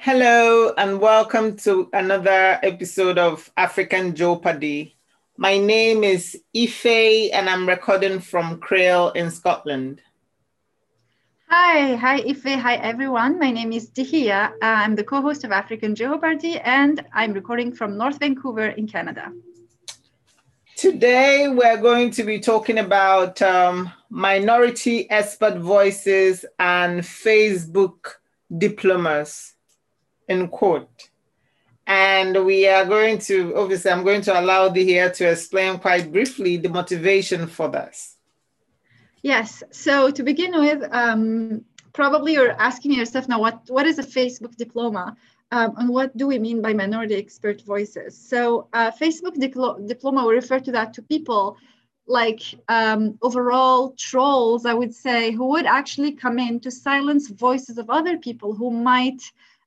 Hello, and welcome to another episode of African Jeopardy. My name is Ife, and I'm recording from Crail in Scotland. Hi, hi Ife, hi everyone. My name is Dihia. I'm the co-host of African Jeopardy, and I'm recording from North Vancouver in Canada. Today, we're going to be talking about um, minority expert voices and Facebook diplomas in court. And we are going to, obviously, I'm going to allow Dihia to explain quite briefly the motivation for this. Yes. So to begin with, um, probably you're asking yourself now, what, what is a Facebook diploma? Um, and what do we mean by minority expert voices? So uh, Facebook diplo- diploma, we refer to that to people like um, overall trolls, I would say, who would actually come in to silence voices of other people who might,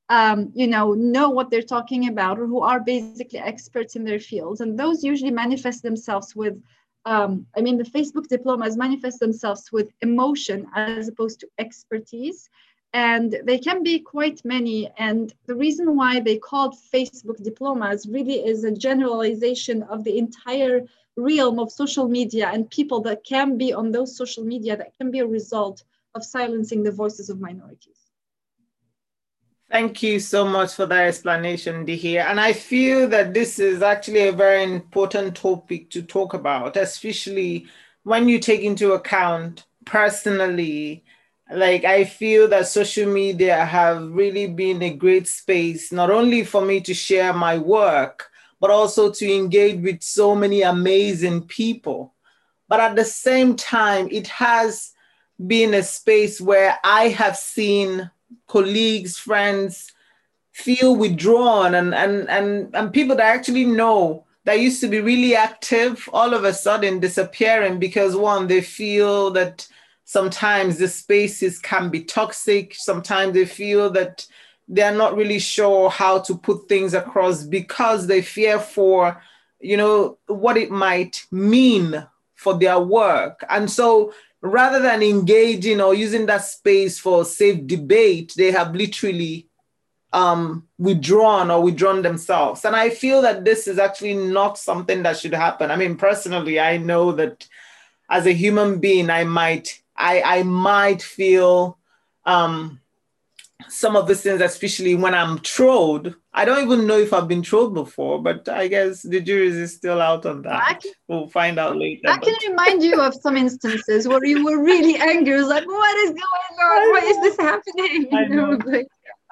um, you know, know what they're talking about or who are basically experts in their fields. And those usually manifest themselves with um, I mean, the Facebook diplomas manifest themselves with emotion as opposed to expertise. And they can be quite many. And the reason why they called Facebook diplomas really is a generalization of the entire realm of social media and people that can be on those social media that can be a result of silencing the voices of minorities. Thank you so much for that explanation, Dihia. And I feel that this is actually a very important topic to talk about, especially when you take into account personally. Like, I feel that social media have really been a great space, not only for me to share my work, but also to engage with so many amazing people. But at the same time, it has been a space where I have seen colleagues, friends feel withdrawn and, and, and, and people that actually know that used to be really active all of a sudden disappearing because one, they feel that sometimes the spaces can be toxic. Sometimes they feel that they're not really sure how to put things across because they fear for, you know, what it might mean for their work. And so rather than engaging or using that space for safe debate, they have literally um, withdrawn or withdrawn themselves. And I feel that this is actually not something that should happen. I mean, personally, I know that as a human being, I might, I, I might feel um, some of these things, especially when I'm trolled. I don't even know if I've been trolled before, but I guess the jury is still out on that. Can, we'll find out later. I can remind you of some instances where you were really angry. like, what is going on? Why is this happening? I know.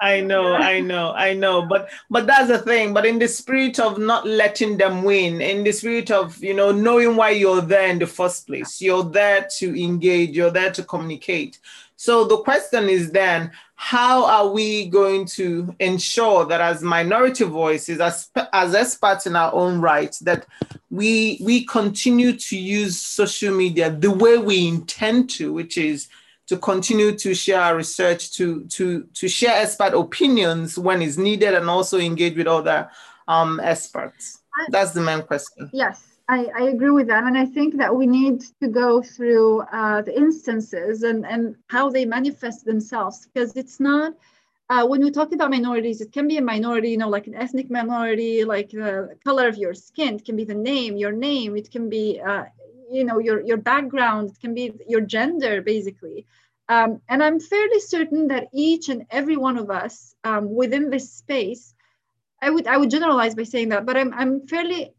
I know, I know, I know, but but that's the thing. But in the spirit of not letting them win, in the spirit of you know knowing why you're there in the first place, you're there to engage, you're there to communicate. So the question is then, how are we going to ensure that as minority voices, as, as experts in our own rights, that we we continue to use social media the way we intend to, which is to continue to share our research, to to to share expert opinions when it's needed, and also engage with other um, experts. That's the main question. Yes. I, I, agree with that. And I think that we need to go through uh, the instances and, and how they manifest themselves because it's not, uh, when we talk about minorities, it can be a minority, you know, like an ethnic minority, like the color of your skin, it can be the name, your name, it can be, uh, you know, your, your background, it can be your gender, basically. Um, and I'm fairly certain that each and every one of us um, within this space, I would I would generalize by saying that, but I'm I'm fairly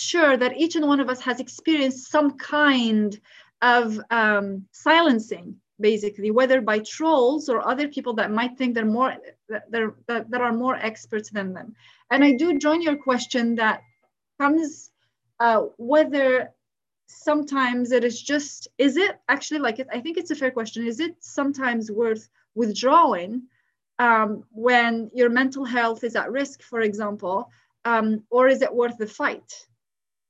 sure that each and one of us has experienced some kind of um, silencing basically whether by trolls or other people that might think they're more that, they're, that, that are more experts than them. And i do join your question that comes uh, whether sometimes it is just is it actually like i think it's a fair question is it sometimes worth withdrawing um, when your mental health is at risk for example um, or is it worth the fight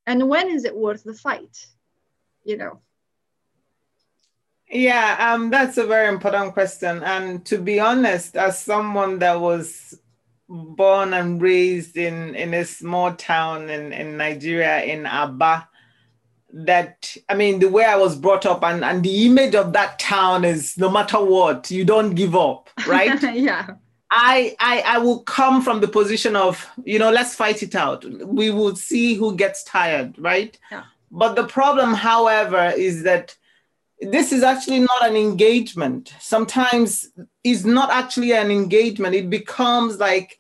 and when is it worth the fight? You know? Yeah um, that's a very important question. And to be honest as someone that was born and raised in in a small town in, in nigeria in aba that i mean the way i was brought up and, and the image of that town is no matter what you don't give up right? Yeah I, I I will come from the position of you know let's fight it out. We will see who gets tired, right? Yeah. But the problem, however, is that this is actually not an engagement. Sometimes it's not actually an engagement. It becomes like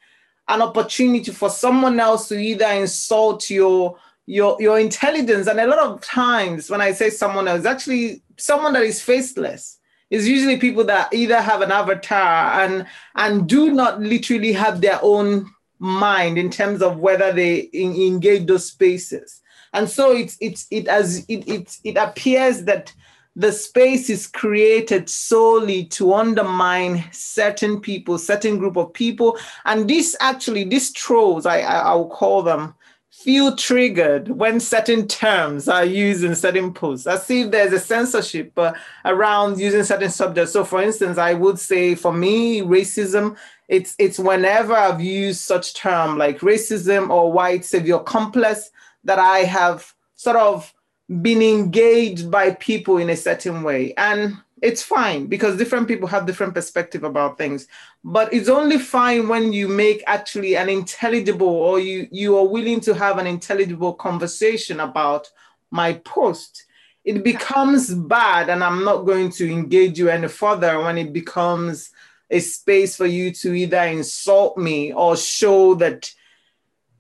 an opportunity for someone else to either insult your your your intelligence. And a lot of times when I say someone else, actually someone that is faceless. It's usually people that either have an avatar and and do not literally have their own mind in terms of whether they engage those spaces. And so it's it's it as it it, it appears that the space is created solely to undermine certain people, certain group of people. And this actually, these trolls, I, I, I will call them, feel triggered when certain terms are used in certain posts, as if there's a censorship uh, around using certain subjects. So, for instance, I would say for me, racism, it's it's whenever I've used such term like racism or white savior complex that I have sort of been engaged by people in a certain way and it's fine because different people have different perspective about things. But it's only fine when you make actually an intelligible or you you are willing to have an intelligible conversation about my post. It becomes bad and i'm not going to engage you any further when it becomes a space for you to either insult me or show that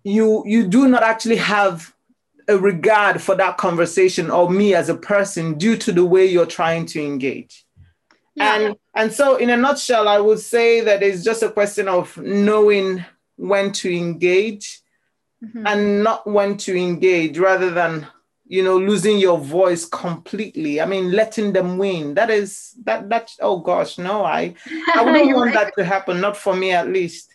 you you do not actually have a regard for that conversation or me as a person due to the way you're trying to engage. Yeah. And and so in a nutshell, I would say that it's just a question of knowing when to engage mm-hmm. and not when to engage rather than you know losing your voice completely i mean letting them win that is that that oh gosh no i i wouldn't want that to happen not for me at least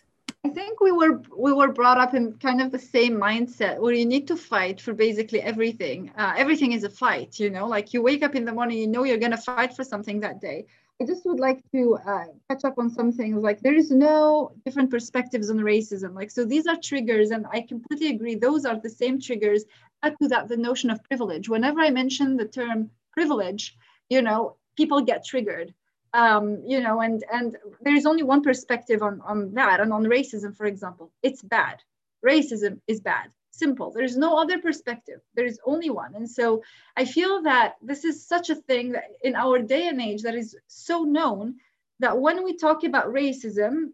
I think we were we were brought up in kind of the same mindset where you need to fight for basically everything. Uh, everything is a fight, you know. Like you wake up in the morning, you know you're gonna fight for something that day. I just would like to uh, catch up on some things. Like there is no different perspectives on racism. Like so, these are triggers, and I completely agree. Those are the same triggers. Add to that the notion of privilege. Whenever I mention the term privilege, you know, people get triggered um, you know, and and there is only one perspective on on that, and on racism, for example, it's bad. Racism is bad. Simple. There is no other perspective. There is only one. And so I feel that this is such a thing that in our day and age that is so known that when we talk about racism,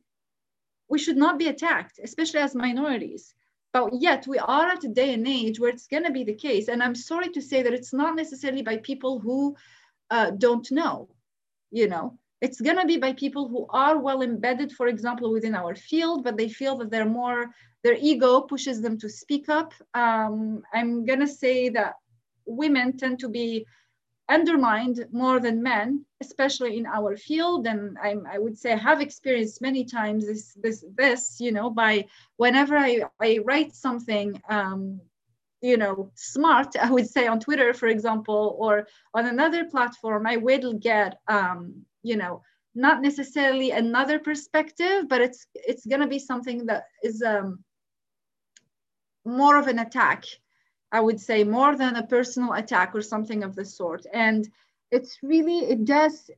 we should not be attacked, especially as minorities. But yet we are at a day and age where it's going to be the case. And I'm sorry to say that it's not necessarily by people who uh, don't know you know it's going to be by people who are well embedded for example within our field but they feel that they're more their ego pushes them to speak up. Um, i'm going to say that women tend to be undermined more than men especially in our field. And I'm, i would say i have experienced many times this this this you know by whenever i, I write something um, you know smart i would say on twitter for example or on another platform i will get um, you know not necessarily another perspective but it's it's going to be something that is um, more of an attack i would say more than a personal attack or something of the sort. And it's really it does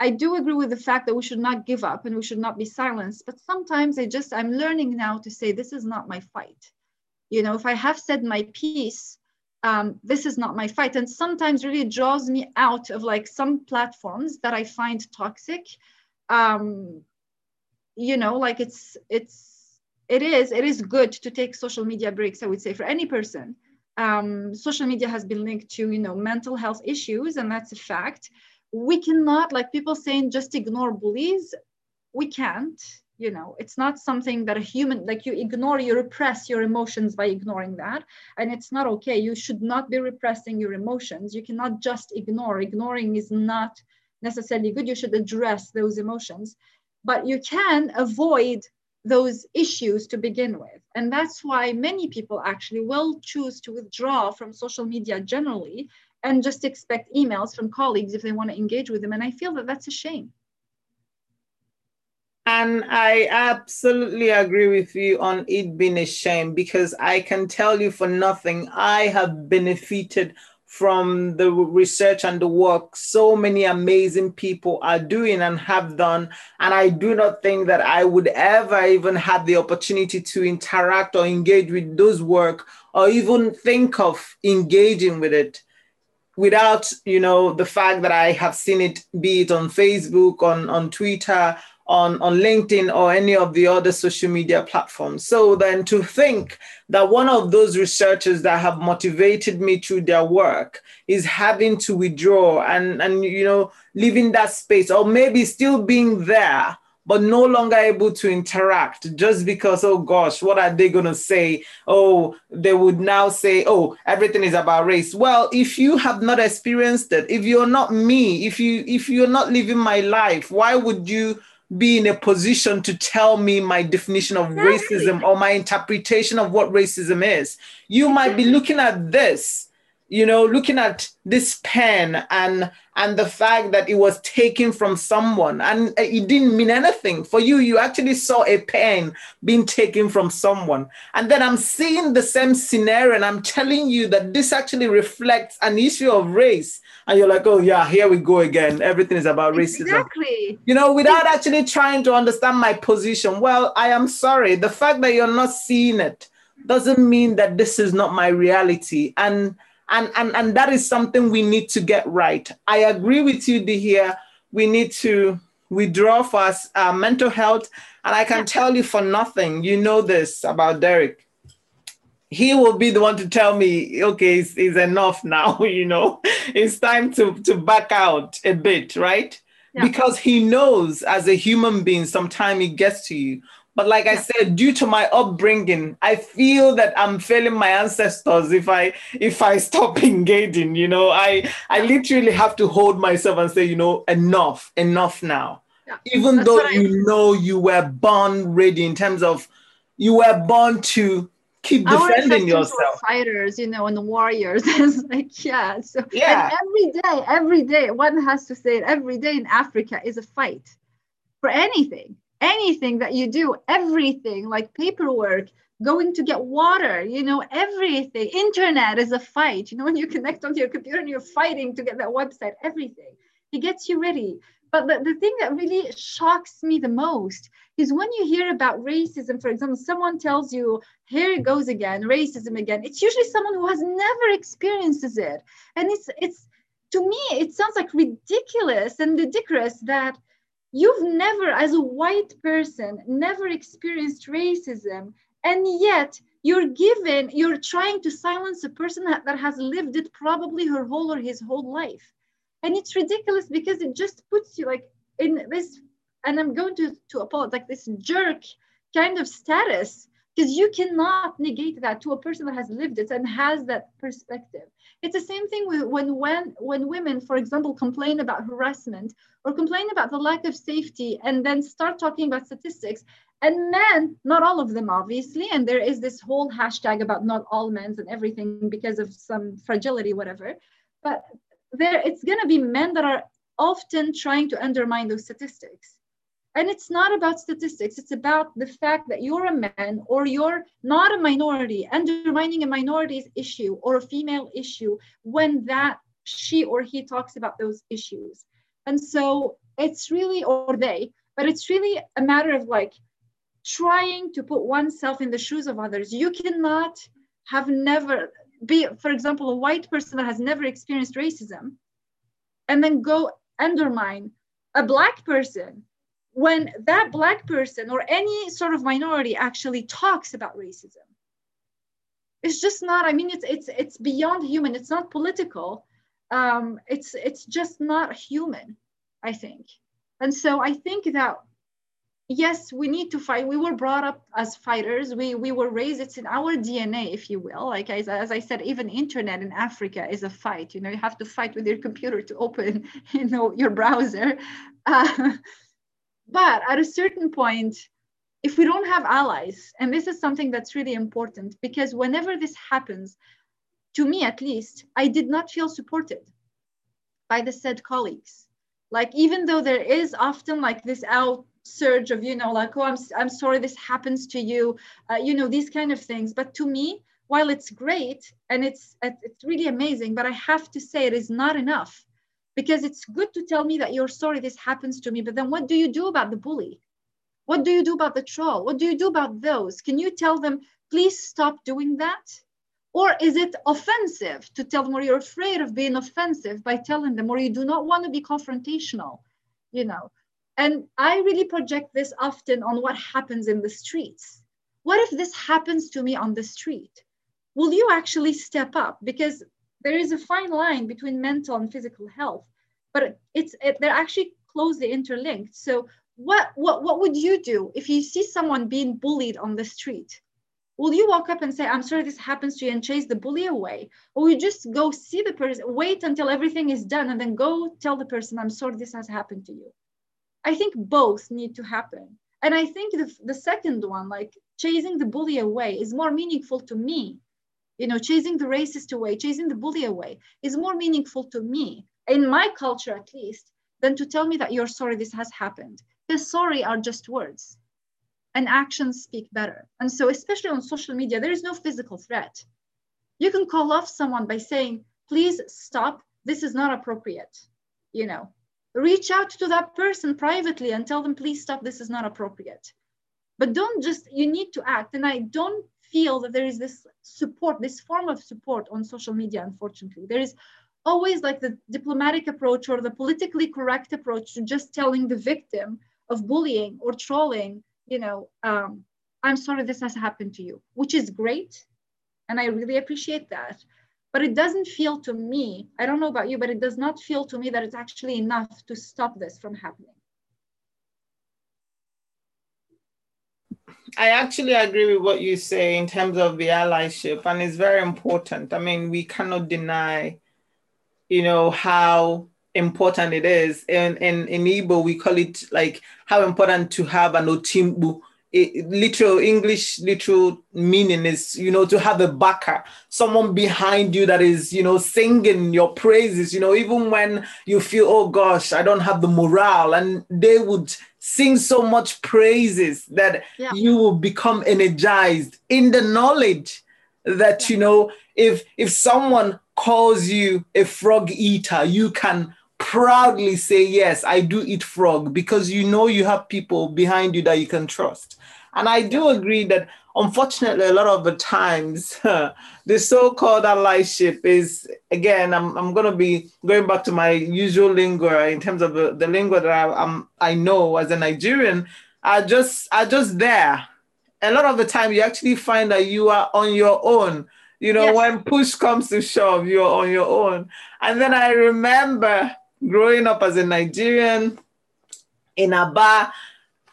i do agree with the fact that we should not give up and we should not be silenced but sometimes i just i'm learning now to say this is not my fight you know if i have said my piece um, this is not my fight. And sometimes really draws me out of like some platforms that i find toxic. Um, you know like it's it's it is it is good to take social media breaks i would say for any person. Um, social media has been linked to you know mental health issues and that's a fact. We cannot like people saying just ignore bullies we can't you know it's not something that a human like you ignore you repress your emotions by ignoring that. And it's not okay. You should not be repressing your emotions. You cannot just ignore. Ignoring is not necessarily good. You should address those emotions. But you can avoid those issues to begin with. And that's why many people actually will choose to withdraw from social media generally and just expect emails from colleagues if they want to engage with them. And i feel that that's a shame and I absolutely agree with you on it being a shame because I can tell you for nothing, I have benefited from the research and the work so many amazing people are doing and have done. And I do not think that I would ever even have the opportunity to interact or engage with those work or even think of engaging with it without you know the fact that i have seen it be it on facebook on on twitter on, on LinkedIn or any of the other social media platforms. So then to think that one of those researchers that have motivated me through their work is having to withdraw and, and you know, leaving that space or maybe still being there, but no longer able to interact just because, oh gosh, what are they going to say? Oh, they would now say, oh, everything is about race. Well, if you have not experienced it, if you're not me, if you if you're not living my life, why would you be in a position to tell me my definition of exactly. racism or my interpretation of what racism is. You might be looking at this, you know, looking at this pen and and the fact that it was taken from someone and it didn't mean anything for you you actually saw a pen being taken from someone and then i'm seeing the same scenario and i'm telling you that this actually reflects an issue of race and you're like, oh yeah, here we go again. Everything is about racism. Exactly. You know, without actually trying to understand my position. Well, I am sorry. The fact that you're not seeing it doesn't mean that this is not my reality. And and and, and that is something we need to get right. I agree with you, here. We need to withdraw for us, uh, mental health. And I can yeah. tell you for nothing, you know this about Derek he will be the one to tell me, okay, it's, it's enough now, you know, it's time to, to back out a bit, right? Yeah. Because he knows as a human being, sometime it gets to you. But like. I said, due to my upbringing, I feel that I'm failing my ancestors if I if I stop engaging. You know, I I literally have to hold myself and say, you know, enough, enough now. Yeah. Even That's though you I... know you were born ready in terms of you were born to keep defending yourself. fighters, you know, and the warriors. it's like, yeah. So yeah. Every day, every day, one has to say it, every day in Africa is a fight for anything. Anything that you do, everything like paperwork, going to get water, you know, everything. Internet is a fight. You know, when you connect onto your computer and you're fighting to get that website, everything. It gets you ready. But the, the thing that really shocks me the most is when you hear about racism, for example, someone tells you, here it goes again, racism again. It's usually someone who has never experiences it. And it's it's to me, it sounds like ridiculous and ridiculous that you've never, as a white person, never experienced racism. And yet you're given, you're trying to silence a person that, that has lived it probably her whole or his whole life and it's ridiculous because it just puts you like in this and i'm going to to apologize like this jerk kind of status because you cannot negate that to a person that has lived it and has that perspective. It's the same thing with when when when women for example complain about harassment or complain about the lack of safety and then start talking about statistics and men not all of them obviously and there is this whole hashtag about not all men and everything because of some fragility whatever. But there it's going to be men that are often trying to undermine those statistics and it's not about statistics. It's about the fact that you're a man or you're not a minority undermining a minority's issue or a female issue when that she or he talks about those issues. And so it's really or they but it's really a matter of like trying to put oneself in the shoes of others. You cannot have never be, for example, a white person that has never experienced racism and then go undermine a black person when that black person or any sort of minority actually talks about racism. It's just not i mean it's it's it's beyond human. It's not political. Um, it's it's just not human i think. And so i think that yes we need to fight. We were brought up as fighters. We we were raised it's in our dna if you will. Like as, as i said even internet in africa is a fight. You know you have to fight with your computer to open you know your browser. Uh, but at a certain point if we don't have allies and this is something that's really important because whenever this happens to me at least i did not feel supported by the said colleagues. Like even though there is often like this out surge of you know like oh i'm, I'm sorry this happens to you uh, you know these kind of things. But to me while it's great and it's it's really amazing but i have to say it is not enough because it's good to tell me that you're sorry this happens to me but then what do you do about the bully? What do you do about the troll? What do you do about those? Can you tell them please stop doing that? Or is it offensive to tell them or you're afraid of being offensive by telling them or you do not want to be confrontational you know? And i really project this often on what happens in the streets. What if this happens to me on the street? Will you actually step up? Because there is a fine line between mental and physical health but it's it, they're actually closely interlinked. So what what what would you do if you see someone being bullied on the street? Will you walk up and say i'm sorry this happens to you and chase the bully away? Or you just go see the person wait until everything is done and then go tell the person i'm sorry this has happened to you. I think both need to happen. And i think the, the second one like chasing the bully away is more meaningful to me you know chasing the racist away chasing the bully away is more meaningful to me in my culture at least than to tell me that you're sorry this has happened. Because sorry are just words and actions speak better. And so especially on social media there is no physical threat. You can call off someone by saying please stop this is not appropriate you know. Reach out to that person privately and tell them please stop this is not appropriate. But don't just you need to act and i don't feel that there is this support, this form of support on social media, unfortunately. There is always like the diplomatic approach or the politically correct approach to just telling the victim of bullying or trolling, you know, um, I'm sorry this has happened to you, which is great. And I really appreciate that. But it doesn't feel to me, I don't know about you, but it does not feel to me that it's actually enough to stop this from happening. I actually agree with what you say in terms of the allyship, and it's very important. I mean, we cannot deny, you know, how important it is. In in in Igbo, we call it like how important to have an otimbu it, literal English literal meaning is, you know, to have a backer, someone behind you that is, you know, singing your praises, you know, even when you feel, oh gosh, I don't have the morale, and they would sing so much praises that yeah. you will become energized in the knowledge that, yeah. you know, if if someone calls you a frog eater, you can proudly say, Yes, I do eat frog because you know you have people behind you that you can trust. And I do agree that unfortunately, a lot of the times, the so called allyship is, again, I'm, I'm going to be going back to my usual lingo uh, in terms of the, the lingo that I, I'm, I know as a Nigerian, are just, are just there. A lot of the time, you actually find that you are on your own. You know, yes. when push comes to shove, you're on your own. And then I remember growing up as a Nigerian in Aba,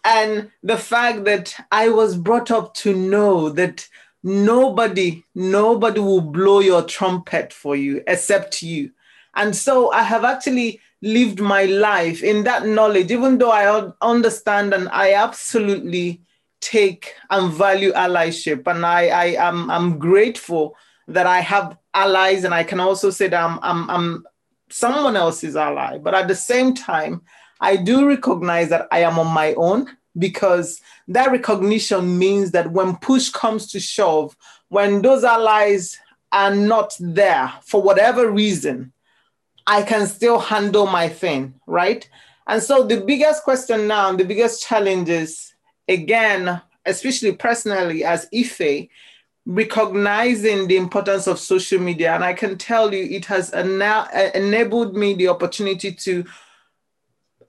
and the fact that I was brought up to know that nobody, nobody will blow your trumpet for you except you. And so I have actually lived my life in that knowledge, even though I understand and I absolutely take and value allyship. And I, I am I'm grateful that I have allies and I can also say that I'm, I'm, I'm someone else's ally. But at the same time, I do recognize that I am on my own because that recognition means that when push comes to shove, when those allies are not there for whatever reason, I can still handle my thing, right? And so the biggest question now, the biggest challenge is again, especially personally as Ife, recognizing the importance of social media. And I can tell you, it has now uh, enabled me the opportunity to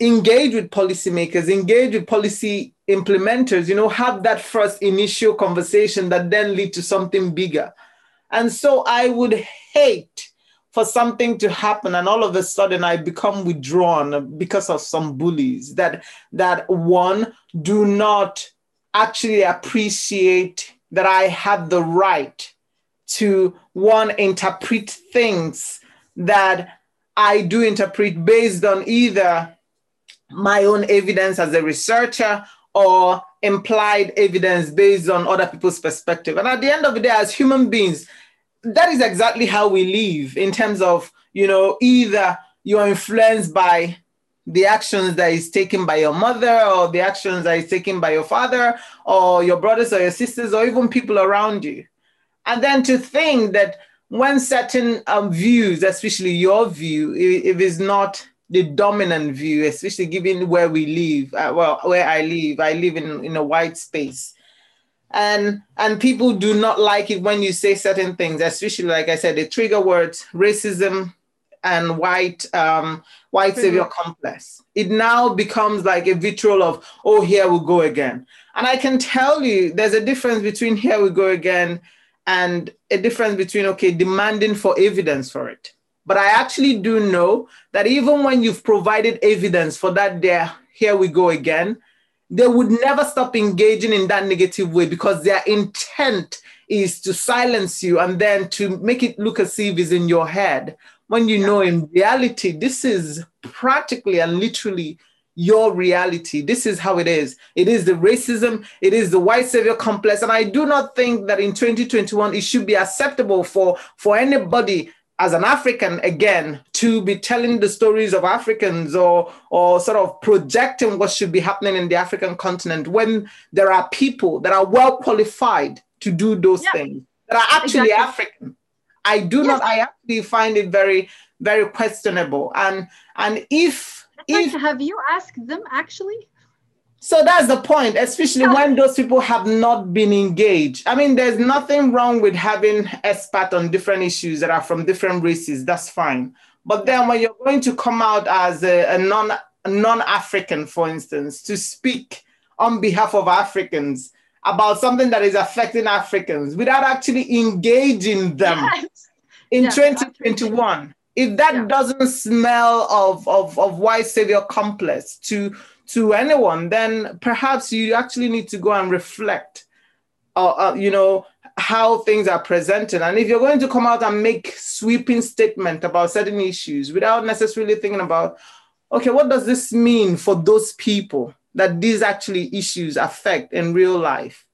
engage with policymakers, engage with policy implementers, you know, have that first initial conversation that then lead to something bigger. And so I would hate for something to happen and all of a sudden I become withdrawn because of some bullies that that one do not actually appreciate that I have the right to one interpret things that I do interpret based on either my own evidence as a researcher or implied evidence based on other people's perspective. And at the end of the day, as human beings, that is exactly how we live in terms of, you know, either you are influenced by the actions that is taken by your mother or the actions that is taken by your father or your brothers or your sisters or even people around you. And then to think that when certain um, views, especially your view, if, if it's not the dominant view, especially given where we live, uh, well, where I live, I live in, in a white space. And and people do not like it when you say certain things, especially like I said, the trigger words racism and white um, white savior complex. It now becomes like a vitriol of, oh, here we go again. And I can tell you there's a difference between here we go again and a difference between, okay, demanding for evidence for it. But I actually do know that even when you've provided evidence for that, there, here we go again, they would never stop engaging in that negative way because their intent is to silence you and then to make it look as if it's in your head. When you know in reality, this is practically and literally your reality. This is how it is. It is the racism, it is the white savior complex. And I do not think that in 2021 it should be acceptable for, for anybody as an African again to be telling the stories of Africans or or sort of projecting what should be happening in the African continent when there are people that are well qualified to do those yeah. things that are actually exactly. African. I do not I actually find it very very questionable and and if if have you asked them actually so that's the point, especially when those people have not been engaged. I mean, there's nothing wrong with having expert on different issues that are from different races. That's fine. But then when you're going to come out as a, a non non-African, for instance, to speak on behalf of Africans about something that is affecting Africans without actually engaging them yes. in 2021, if that yeah. doesn't smell of, of, of white savior complex to to anyone, then perhaps you actually need to go and reflect, uh, uh, you know, how things are presented. And if you're going to come out and make sweeping statement about certain issues without necessarily thinking about, okay, what does this mean for those people that these actually issues affect in real life?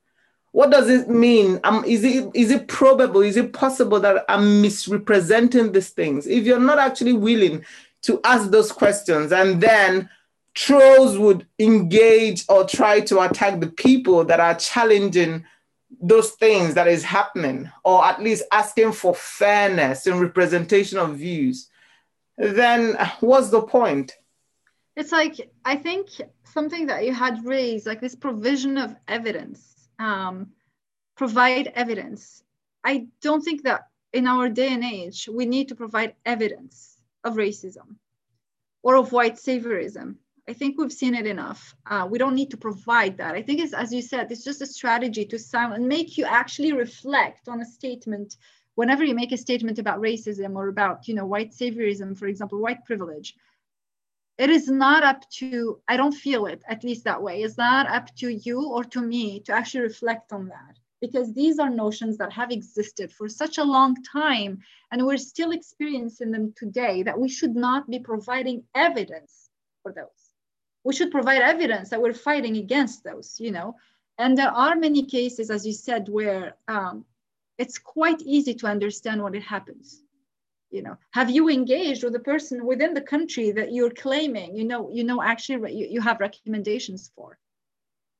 What does it mean? Um, is it is it probable? Is it possible that I'm misrepresenting these things? If you're not actually willing to ask those questions and then trolls would engage or try to attack the people that are challenging those things that is happening or at least asking for fairness and representation of views then what's the point it's like i think something that you had raised like this provision of evidence um, provide evidence i don't think that in our day and age we need to provide evidence of racism or of white saviorism I think we've seen it enough. Uh, we don't need to provide that. I think it's, as you said, it's just a strategy to and make you actually reflect on a statement. Whenever you make a statement about racism or about, you know, white saviorism, for example, white privilege, it is not up to, I don't feel it, at least that way. It's not up to you or to me to actually reflect on that because these are notions that have existed for such a long time and we're still experiencing them today that we should not be providing evidence for those we should provide evidence that we're fighting against those, you know. And there are many cases, as you said, where um, it's quite easy to understand when it happens. You know, have you engaged with the person within the country that you're claiming, you know, you know, actually you, you have recommendations for?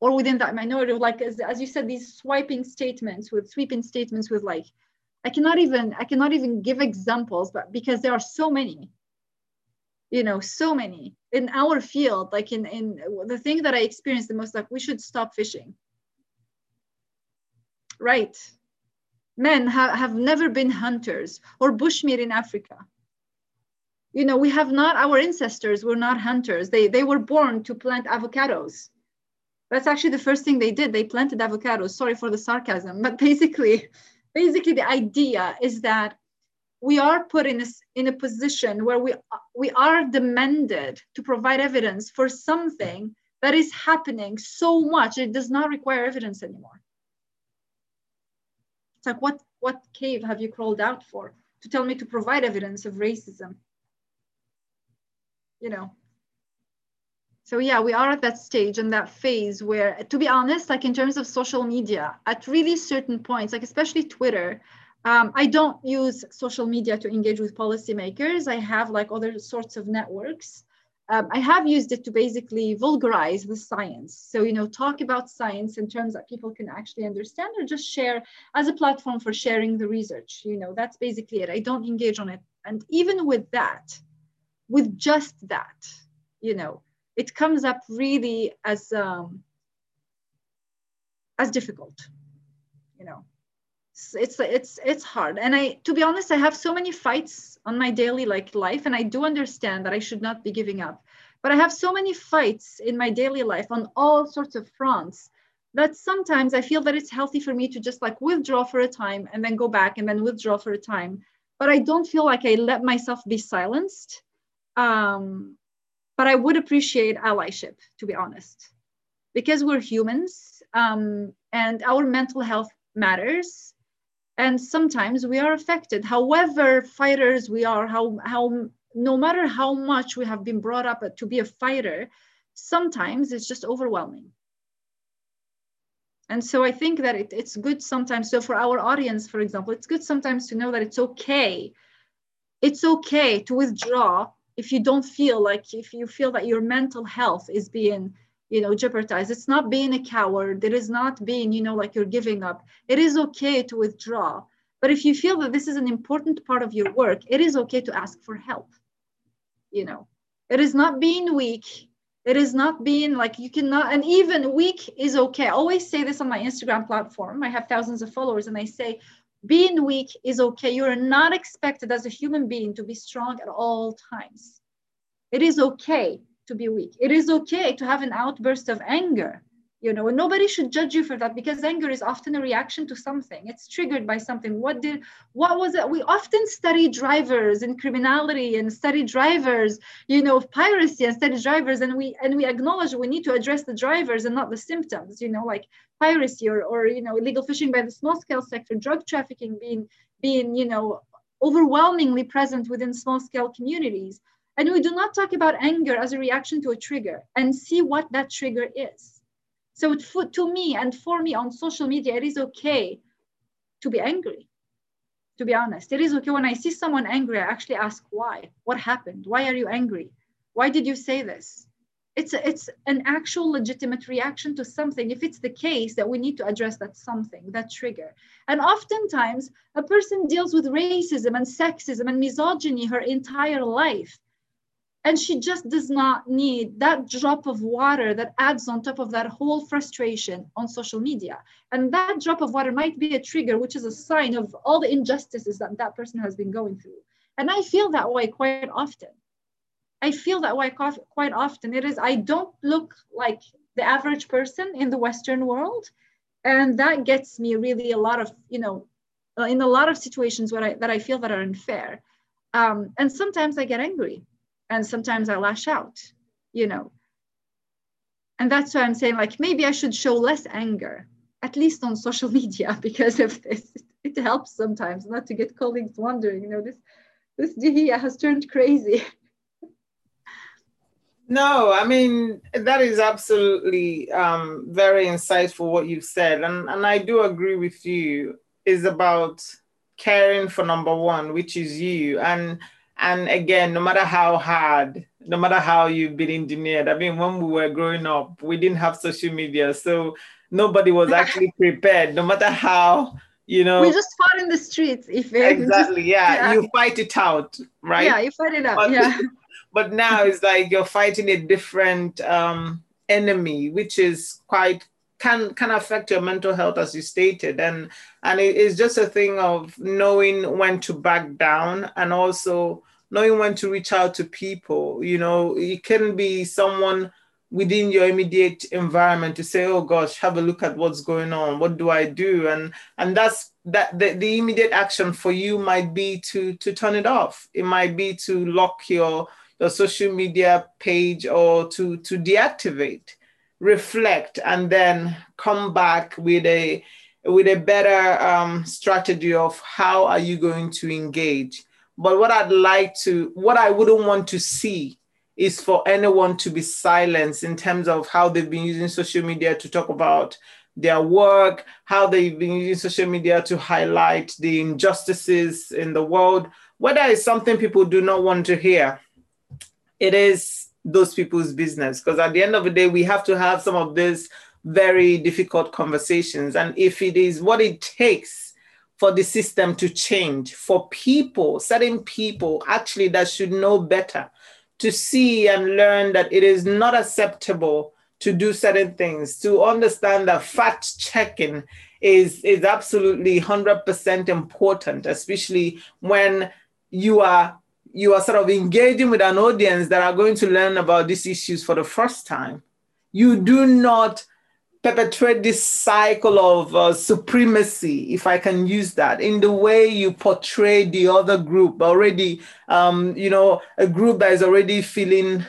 Or within that minority, like as, as you said, these swiping statements with sweeping statements with like, I cannot even, I cannot even give examples, but because there are so many, you know so many in our field like in in the thing that i experienced the most like we should stop fishing right men have, have never been hunters or bushmeat in africa. You know we have not our ancestors were not hunters. They they were born to plant avocados. That's actually the first thing they did. They planted avocados. Sorry for the sarcasm but basically basically the idea is that we are put in a, in a position where we, we are demanded to provide evidence for something that is happening so much it does not require evidence anymore. It's like, what, what cave have you crawled out for to tell me to provide evidence of racism? You know, so yeah, we are at that stage and that phase where, to be honest, like in terms of social media, at really certain points, like especially Twitter, um, I don't use social media to engage with policymakers. I have like other sorts of networks. Um, I have used it to basically vulgarize the science. So, you know, talk about science in terms that people can actually understand or just share as a platform for sharing the research. You know, that's basically it. I don't engage on it. And even with that, with just that, you know, it comes up really as um, as difficult, you know. It's it's it's hard, and I, to be honest, I have so many fights on my daily like life, and I do understand that I should not be giving up, but I have so many fights in my daily life on all sorts of fronts that sometimes I feel that it's healthy for me to just like withdraw for a time and then go back and then withdraw for a time. But I don't feel like I let myself be silenced. Um, but I would appreciate allyship, to be honest, because we're humans um, and our mental health matters. And sometimes we are affected. However, fighters we are, how, how no matter how much we have been brought up to be a fighter, sometimes it's just overwhelming. And so I think that it, it's good sometimes. So for our audience, for example, it's good sometimes to know that it's okay. It's okay to withdraw if you don't feel like if you feel that your mental health is being you know jeopardized it's not being a coward. It is not being you know like you're giving up. It is okay to withdraw. But if you feel that this is an important part of your work it is okay to ask for help you know. It is not being weak. It is not being like you cannot and even weak is okay. I always say this on my instagram platform. I have thousands of followers and i say being weak is okay. You are not expected as a human being to be strong at all times. It is okay to be weak. It is okay to have an outburst of anger you know and nobody should judge you for that because anger is often a reaction to something. It's triggered by something. What did what was it? We often study drivers in criminality and study drivers you know of piracy and study drivers and we and we acknowledge we need to address the drivers and not the symptoms you know like piracy or or you know illegal fishing by the small scale sector drug trafficking being being you know overwhelmingly present within small scale communities and we do not talk about anger as a reaction to a trigger and see what that trigger is so to me and for me on social media, it is okay to be angry, to be honest. It is okay when I see someone angry, I actually ask why, what happened? Why are you angry? Why did you say this? It's, a, it's an actual legitimate reaction to something if it's the case that we need to address that something that trigger and oftentimes a person deals with racism and sexism and misogyny her entire life and she just does not need that drop of water that adds on top of that whole frustration on social media. And that drop of water might be a trigger, which is a sign of all the injustices that that person has been going through. And I feel that way quite often. I feel that way quite often. It is, I don't look like the average person in the Western world. And that gets me really a lot of, you know, in a lot of situations where I, that I feel that are unfair. Um, and sometimes I get angry and sometimes I lash out, you know. And that's why I'm saying, like, maybe I should show less anger, at least on social media, because of this. It helps sometimes not to get colleagues wondering, you know, this this Dihia has turned crazy. No, I mean that is absolutely um, very insightful what you've said, and and I do agree with you. Is about caring for number one, which is you, and and again, no matter how hard, no matter how you've been engineered, I mean, when we were growing up, we didn't have social media. So nobody was actually prepared, no matter how, you know. We just fought in the streets. If exactly, just, yeah. yeah. You fight it out, right? Yeah, you fight it out. But, yeah. But now it's like you're fighting a different um, enemy, which is quite can can affect your mental health as you stated. And and it is just a thing of knowing when to back down and also knowing when to reach out to people. You know it can be someone within your immediate environment to say oh gosh have a look at what's going on. What do i do? And and that's that the, the immediate action for you might be to to turn it off. It might be to lock your your social media page or to to deactivate reflect and then come back with a with a better um, strategy of how are you going to engage. But what i'd like to what i wouldn't want to see is for anyone to be silenced in terms of how they've been using social media to talk about their work how they've been using social media to highlight the injustices in the world. Whether it's something people do not want to hear it is those people's business. Because at the end of the day we have to have some of these very difficult conversations. And if it is what it takes for the system to change for people certain people actually that should know better to see and learn that it is not acceptable to do certain things to understand that fact checking is is absolutely 100% important especially when you are you are sort of engaging with an audience that are going to learn about these issues for the first time you do not perpetuate this cycle of uh, supremacy, if I can use that, in the way you portray the other group already, um, you know, a group that is already feeling,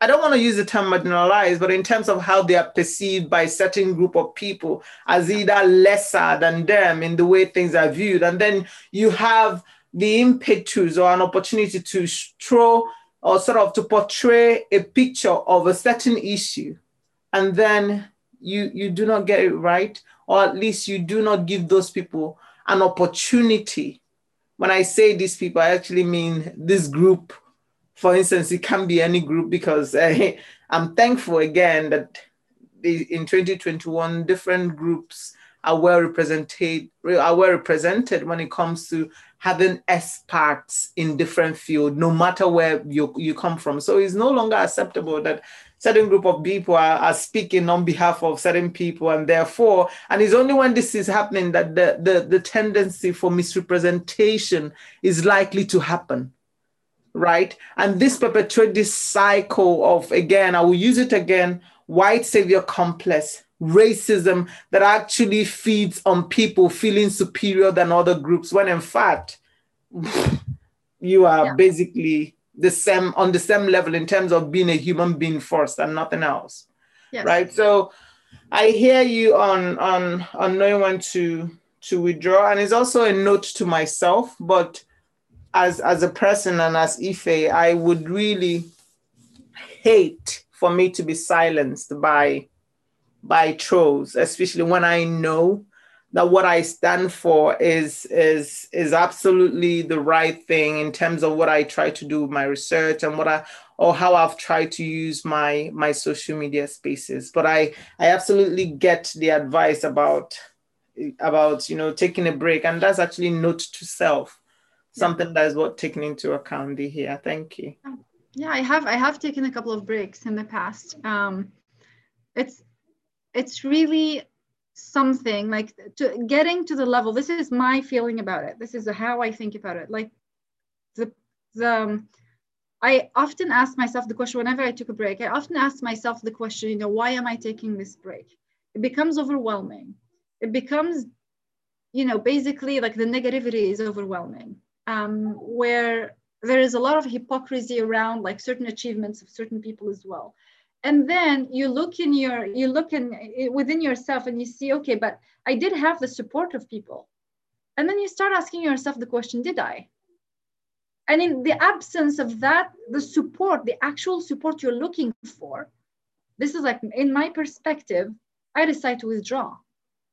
I don't want to use the term marginalized, but in terms of how they are perceived by a certain group of people as either lesser than them in the way things are viewed. And then you have the impetus or an opportunity to throw or sort of to portray a picture of a certain issue. And then you you do not get it right or at least you do not give those people an opportunity when i say these people i actually mean this group for instance it can be any group because uh, i'm thankful again that in 2021 different groups are well represented are well represented when it comes to having experts in different field no matter where you, you come from. So it's no longer acceptable that certain group of people are, are speaking on behalf of certain people and therefore and it's only when this is happening that the, the, the tendency for misrepresentation is likely to happen right? And this perpetuates this cycle of again i will use it again white savior complex racism that actually feeds on people feeling superior than other groups when in fact you are yeah. basically the same on the same level in terms of being a human being first and nothing else yes. right so i hear you on on on knowing when to to withdraw and it's also a note to myself but as as a person and as ife i would really hate for me to be silenced by by trolls especially when i know that what I stand for is is is absolutely the right thing in terms of what I try to do with my research and what I or how I've tried to use my my social media spaces. But I I absolutely get the advice about about you know taking a break, and that's actually note to self, something yeah. that is what taken into account here. Thank you. Yeah, I have I have taken a couple of breaks in the past. Um, it's it's really something like to getting to the level this is my feeling about it. This is how i think about it. Like the the um, i often ask myself the question whenever i took a break i often ask myself the question you know why am i taking this break? It becomes overwhelming. It becomes you know basically like the negativity is overwhelming um, where there is a lot of hypocrisy around like certain achievements of certain people as well and then you look in your you look in within yourself and you see okay but i did have the support of people. And then you start asking yourself the question did i? And in the absence of that the support the actual support you're looking for this is like in my perspective i decide to withdraw.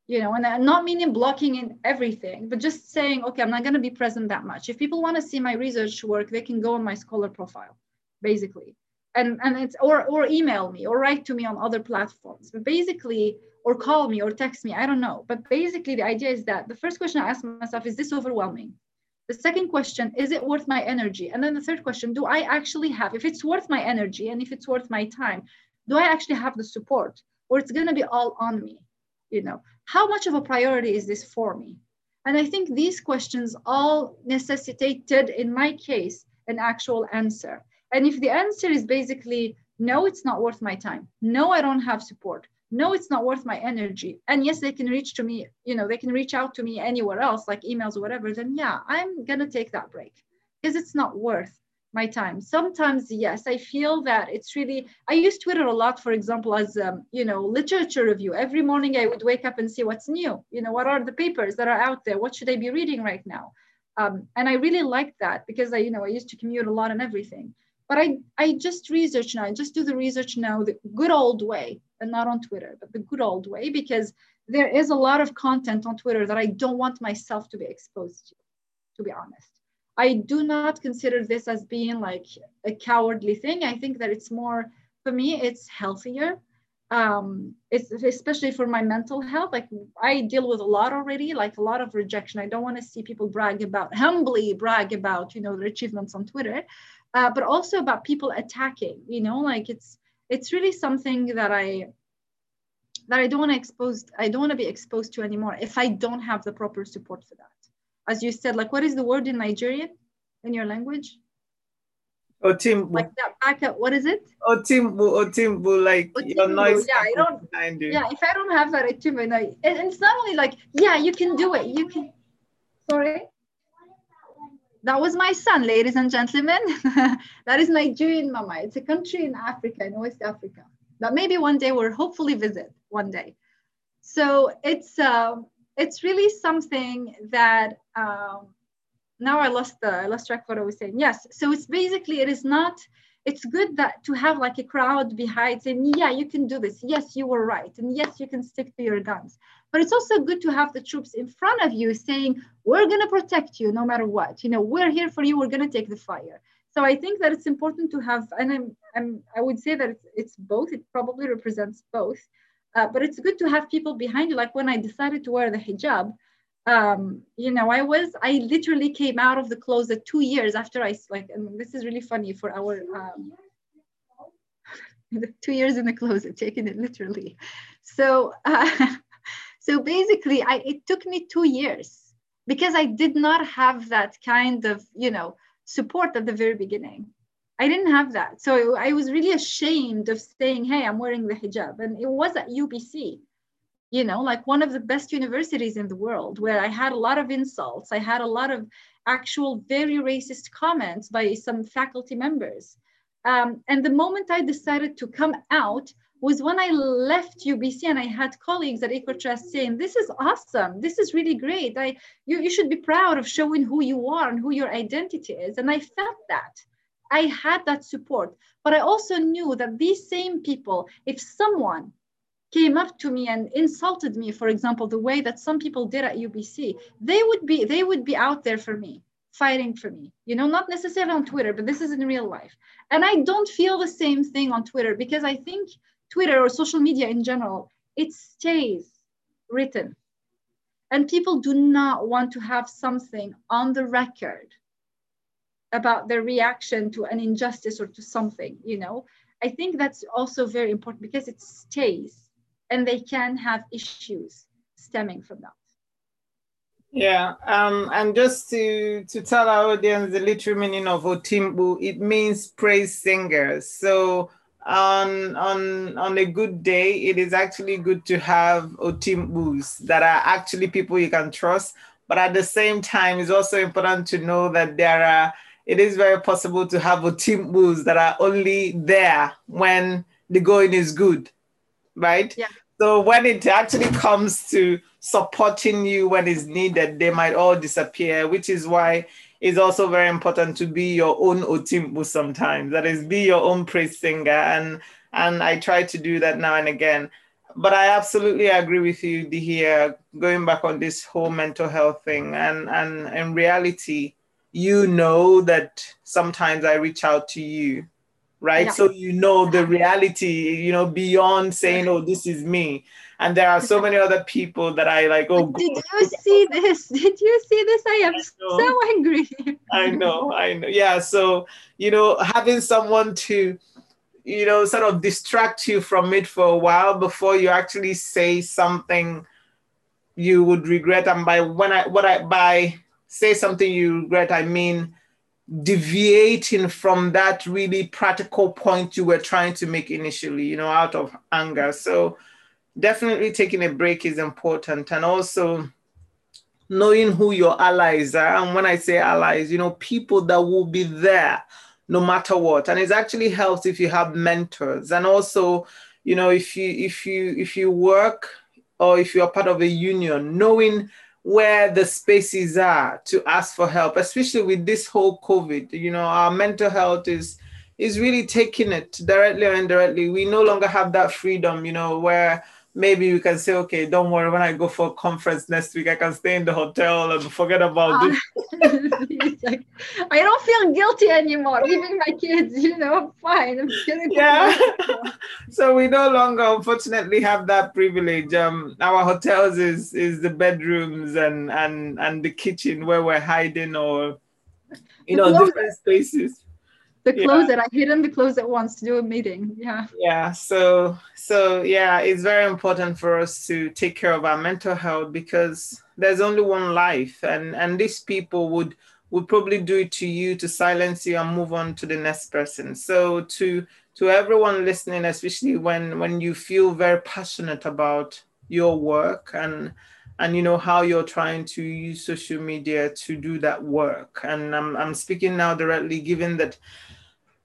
You know and I'm not meaning blocking in everything but just saying okay i'm not going to be present that much. If people want to see my research work they can go on my scholar profile basically and and it's or or email me or write to me on other platforms. But basically or call me or text me i don't know. But basically the idea is that the first question i ask myself is this overwhelming? The second question is it worth my energy? And then the third question do i actually have if it's worth my energy and if it's worth my time do i actually have the support or it's going to be all on me? You know how much of a priority is this for me? And i think these questions all necessitated in my case an actual answer and if the answer is basically, no, it's not worth my time. No, I don't have support. No, it's not worth my energy. And yes, they can reach to me, you know, they can reach out to me anywhere else, like emails or whatever. Then yeah, I'm going to take that break because it's not worth my time. Sometimes, yes, I feel that it's really, I use Twitter a lot, for example, as, um, you know, literature review. Every morning I would wake up and see what's new. You know, what are the papers that are out there? What should I be reading right now? Um, and I really like that because I, you know, I used to commute a lot and everything. But I, I just research now, I just do the research now the good old way, and not on Twitter, but the good old way, because there is a lot of content on Twitter that I don't want myself to be exposed to, to be honest. I do not consider this as being like a cowardly thing. I think that it's more, for me, it's healthier. Um, it's especially for my mental health. Like I deal with a lot already, like a lot of rejection. I don't want to see people brag about, humbly brag about, you know, their achievements on Twitter, uh, but also about people attacking, you know, like it's, it's really something that I, that I don't want to expose, I don't want to be exposed to anymore if I don't have the proper support for that as you said, like what is the word in Nigerian in your language? Otimbu. Like that backup, what is it? Oh, Timbu, oh, Otimbu, like Otimbu, your noise. Yeah, I don't. You. Yeah, if I don't have that Otimbu, and, and it's not only like, yeah, you can do it. You can. Sorry. That was my son, ladies and gentlemen. that is Nigerian Mama. It's a country in Africa, in West Africa, that maybe one day we'll hopefully visit one day. So it's uh, it's really something that um, now I lost the I lost track of what I was saying. Yes, so it's basically it is not. It's good that to have like a crowd behind saying, yeah, you can do this. Yes, you were right, and yes, you can stick to your guns. But it's also good to have the troops in front of you saying, we're gonna protect you no matter what. You know, we're here for you. We're gonna take the fire. So I think that it's important to have, and I'm, I'm I would say that it's, it's both. It probably represents both. Uh, but it's good to have people behind you. Like when I decided to wear the hijab, um, you know, I was, I literally came out of the closet two years after I, like, and this is really funny for our, um, two years in the closet, taking it literally. So, uh, so basically, I, it took me two years because I did not have that kind of, you know, support at the very beginning. I didn't have that. So I was really ashamed of saying, hey, I'm wearing the hijab. And it was at UBC, you know, like one of the best universities in the world, where I had a lot of insults. I had a lot of actual very racist comments by some faculty members. Um, and the moment I decided to come out was when I left UBC and I had colleagues at Equitrust saying, this is awesome. This is really great. I, you, you should be proud of showing who you are and who your identity is. And I felt that. I had that support, but I also knew that these same people, if someone came up to me and insulted me, for example, the way that some people did at UBC, they would be they would be out there for me, fighting for me. You know, not necessarily on Twitter, but this is in real life. And I don't feel the same thing on Twitter because I think Twitter or social media in general, it stays written. And people do not want to have something on the record about their reaction to an injustice or to something you know? I think that's also very important because it stays and they can have issues stemming from that. Yeah um and just to to tell our audience the literal meaning of otimbu it means praise singers so on on on a good day it is actually good to have otimbus that are actually people you can trust but at the same time it's also important to know that there are it is very possible to have otimbus that are only there when the going is good, right? Yeah. So when it actually comes to supporting you when it's needed, they might all disappear, which is why it's also very important to be your own otimbu sometimes. That is, be your own praise singer. And and I try to do that now and again. But I absolutely agree with you, here, going back on this whole mental health thing. And and in reality, you know that sometimes I reach out to you, right? Yeah. So you know the reality, you know, beyond saying, oh, this is me. And there are so many other people that I like, oh, did God. you see this? Did you see this? I am I so angry. I know, I know. Yeah. So, you know, having someone to, you know, sort of distract you from it for a while before you actually say something you would regret. And by when I, what I, by, say something you regret, I mean deviating from that really practical point you were trying to make initially, you know, out of anger. So definitely taking a break is important. And also knowing who your allies are. And when I say allies, you know, people that will be there no matter what. And it actually helps if you have mentors. And also, you know, if you if you if you work or if you're part of a union, knowing where the spaces are to ask for help, especially with this whole COVID. You know, our mental health is is really taking it directly or indirectly. We no longer have that freedom, you know, where maybe you can say, okay, don't worry, when I go for a conference next week, I can stay in the hotel and forget about uh, this. like, I don't feel guilty anymore, leaving my kids, you know, I'm fine. I'm yeah. so we no longer unfortunately have that privilege. Um our hotels is is the bedrooms and and and the kitchen where we're hiding or you know different spaces the closet yeah. i hid in the closet once to do a meeting yeah. Yeah so so yeah it's very important for us to take care of our mental health because there's only one life and and these people would would probably do it to you to silence you and move on to the next person. So to to everyone listening especially when when you feel very passionate about your work and and you know how you're trying to use social media to do that work. And i'm, I'm speaking now directly given that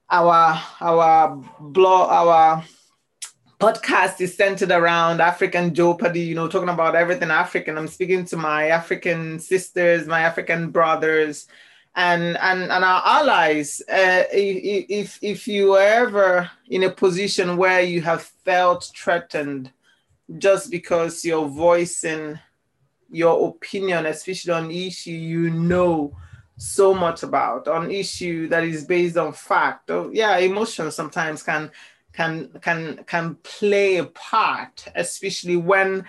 our our blog our podcast is centered around African Jeopardy, you know, talking about everything African. I'm speaking to my African sisters, my African brothers, and and and our allies. Uh, if if you ever in a position where you have felt threatened just because you're voicing your opinion, especially on issue you know so much about on issue that is based on fact. Oh, yeah emotions sometimes can can can can play a part especially when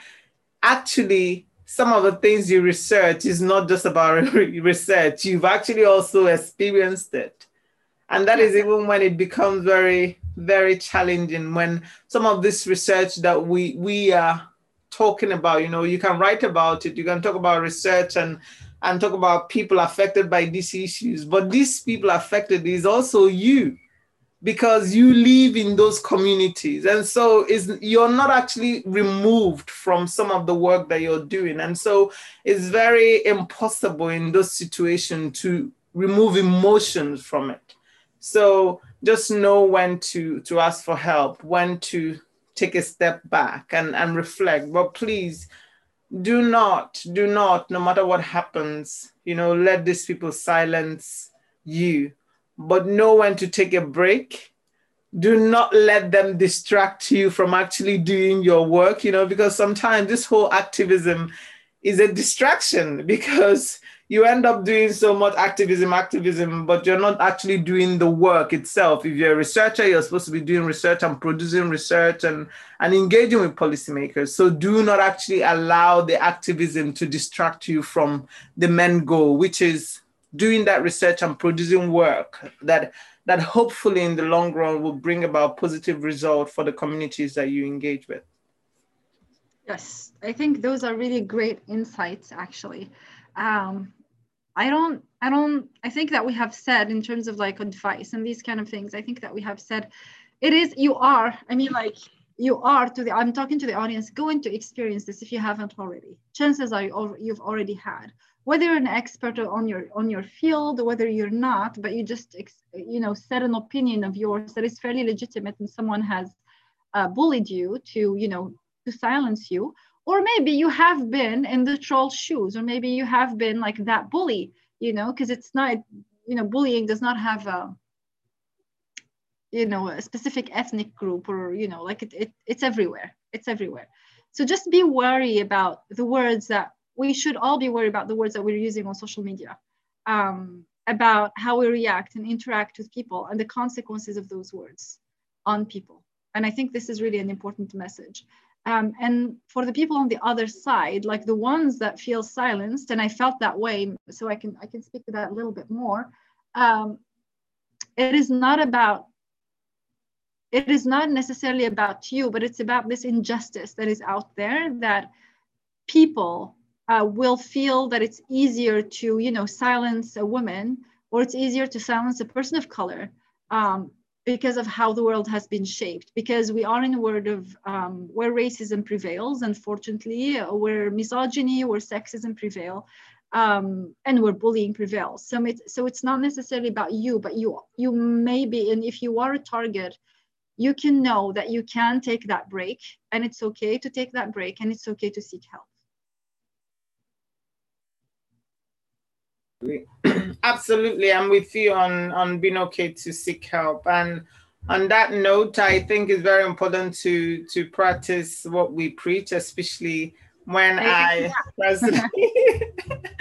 actually some of the things you research is not just about research. You've actually also experienced it. And that is even when it becomes very very challenging when some of this research that we we are talking about you know you can write about it. You can talk about research and and talk about people affected by these issues. But these people affected is also you because you live in those communities. And so is you're not actually removed from some of the work that you're doing. And so it's very impossible in those situations to remove emotions from it. So just know when to to ask for help, when to take a step back and, and reflect. But please do not, do not, no matter what happens, you know, let these people silence you, but know when to take a break. Do not let them distract you from actually doing your work, you know, because sometimes this whole activism is a distraction because you end up doing so much activism, activism, but you're not actually doing the work itself. If you're a researcher, you're supposed to be doing research and producing research and, and engaging with policymakers. So do not actually allow the activism to distract you from the main goal, which is doing that research and producing work that that hopefully in the long run will bring about positive result for the communities that you engage with. Yes, I think those are really great insights actually um, I don't, I don't, I think that we have said in terms of like advice and these kind of things, I think that we have said it is, you are, I mean, like you are to the, I'm talking to the audience, going to experience this if you haven't already. Chances are you've already had, whether you're an expert on your, on your field, whether you're not, but you just, you know, set an opinion of yours that is fairly legitimate and someone has uh, bullied you to, you know, to silence you or maybe you have been in the troll shoes or maybe you have been like that bully you know because it's not you know bullying does not have a you know a specific ethnic group or you know like it, it it's everywhere. It's everywhere. So just be wary about the words that we should all be worried about the words that we're using on social media um, about how we react and interact with people and the consequences of those words on people. And i think this is really an important message um, and for the people on the other side, like the ones that feel silenced, and I felt that way, so I can I can speak to that a little bit more. Um, it is not about it is not necessarily about you, but it's about this injustice that is out there that people uh, will feel that it's easier to you know silence a woman or it's easier to silence a person of color um, because of how the world has been shaped because we are in a world of um, where racism prevails unfortunately uh, where misogyny where sexism prevail um, and where bullying prevails. So it's so it's not necessarily about you but you you may be and if you are a target you can know that you can take that break and it's okay to take that break and it's okay to seek help Absolutely, I'm with you on on being okay to seek help. And on that note, I think it's very important to to practice what we preach, especially when I, I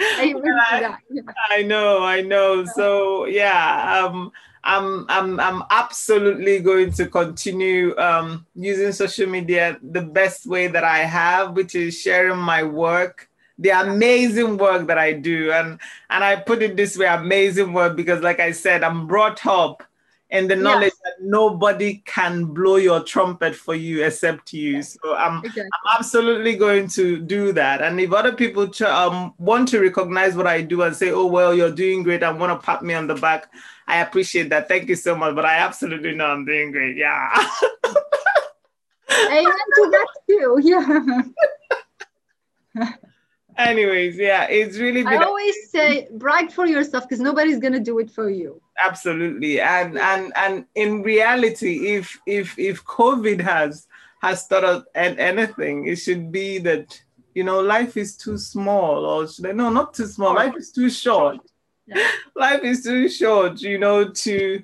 I, I know, I know. So yeah, um, I'm I'm I'm absolutely going to continue um, using social media the best way that I have, which is sharing my work, the amazing work that I do, and and I put it this way, amazing work because, like I said, I'm brought up in the knowledge yes. that nobody can blow your trumpet for you except you. So I'm, exactly. I'm absolutely going to do that. And if other people um, want to recognize what I do and say, oh, well, you're doing great, I want to pat me on the back, I appreciate that. Thank you so much. But I absolutely know I'm doing great. Yeah. Amen to that too. Yeah. Anyways, yeah, it's really. I always say brag for yourself because nobody's gonna do it for you. Absolutely, and and and in reality, if if if COVID has has taught us anything, it should be that you know life is too small, or should I, no, not too small. Life is too short. Yeah. Life is too short, you know, to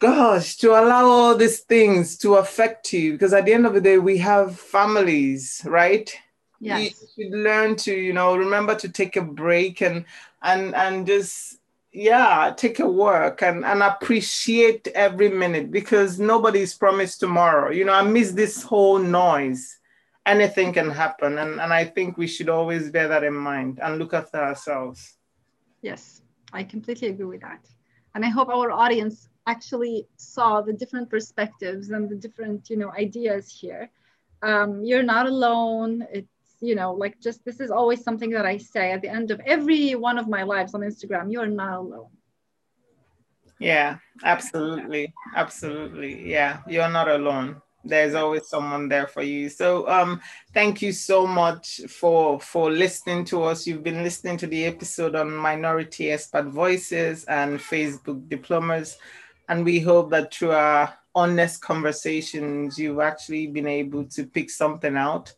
gosh, to allow all these things to affect you because at the end of the day, we have families, right? Yes. You should learn to, you know, remember to take a break and and and just yeah, take a work and, and appreciate every minute because nobody's promised tomorrow. You know, I miss this whole noise. Anything can happen. And, and I think we should always bear that in mind and look after ourselves. Yes, I completely agree with that. And I hope our audience actually saw the different perspectives and the different, you know, ideas here. Um, you're not alone. It's, you know, like just this is always something that I say at the end of every one of my lives on Instagram. You're not alone. Yeah, absolutely. Absolutely. Yeah, you're not alone there's always someone there for you so um thank you so much for for listening to us you've been listening to the episode on minority expat voices and facebook diplomas and we hope that through our honest conversations you've actually been able to pick something out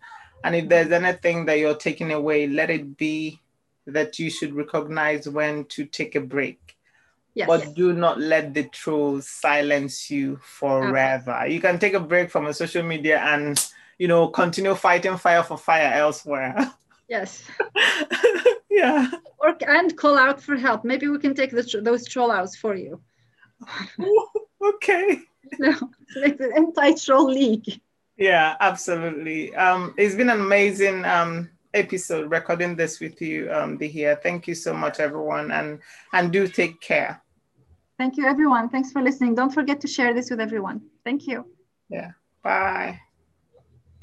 and if there's anything that you're taking away let it be that you should recognize when to take a break Yes. But do not let the trolls silence you forever. Okay. You can take a break from a social media and you know continue fighting fire for fire elsewhere. Yes. yeah. Or and call out for help. Maybe we can take the, those troll outs for you. okay. No, it's an anti-troll league. Yeah, absolutely. Um, it's been an amazing um episode recording this with you, um, Dihia. Thank you so much, everyone, and and do take care. Thank you, everyone. Thanks for listening. Don't forget to share this with everyone. Thank you. Yeah. Bye.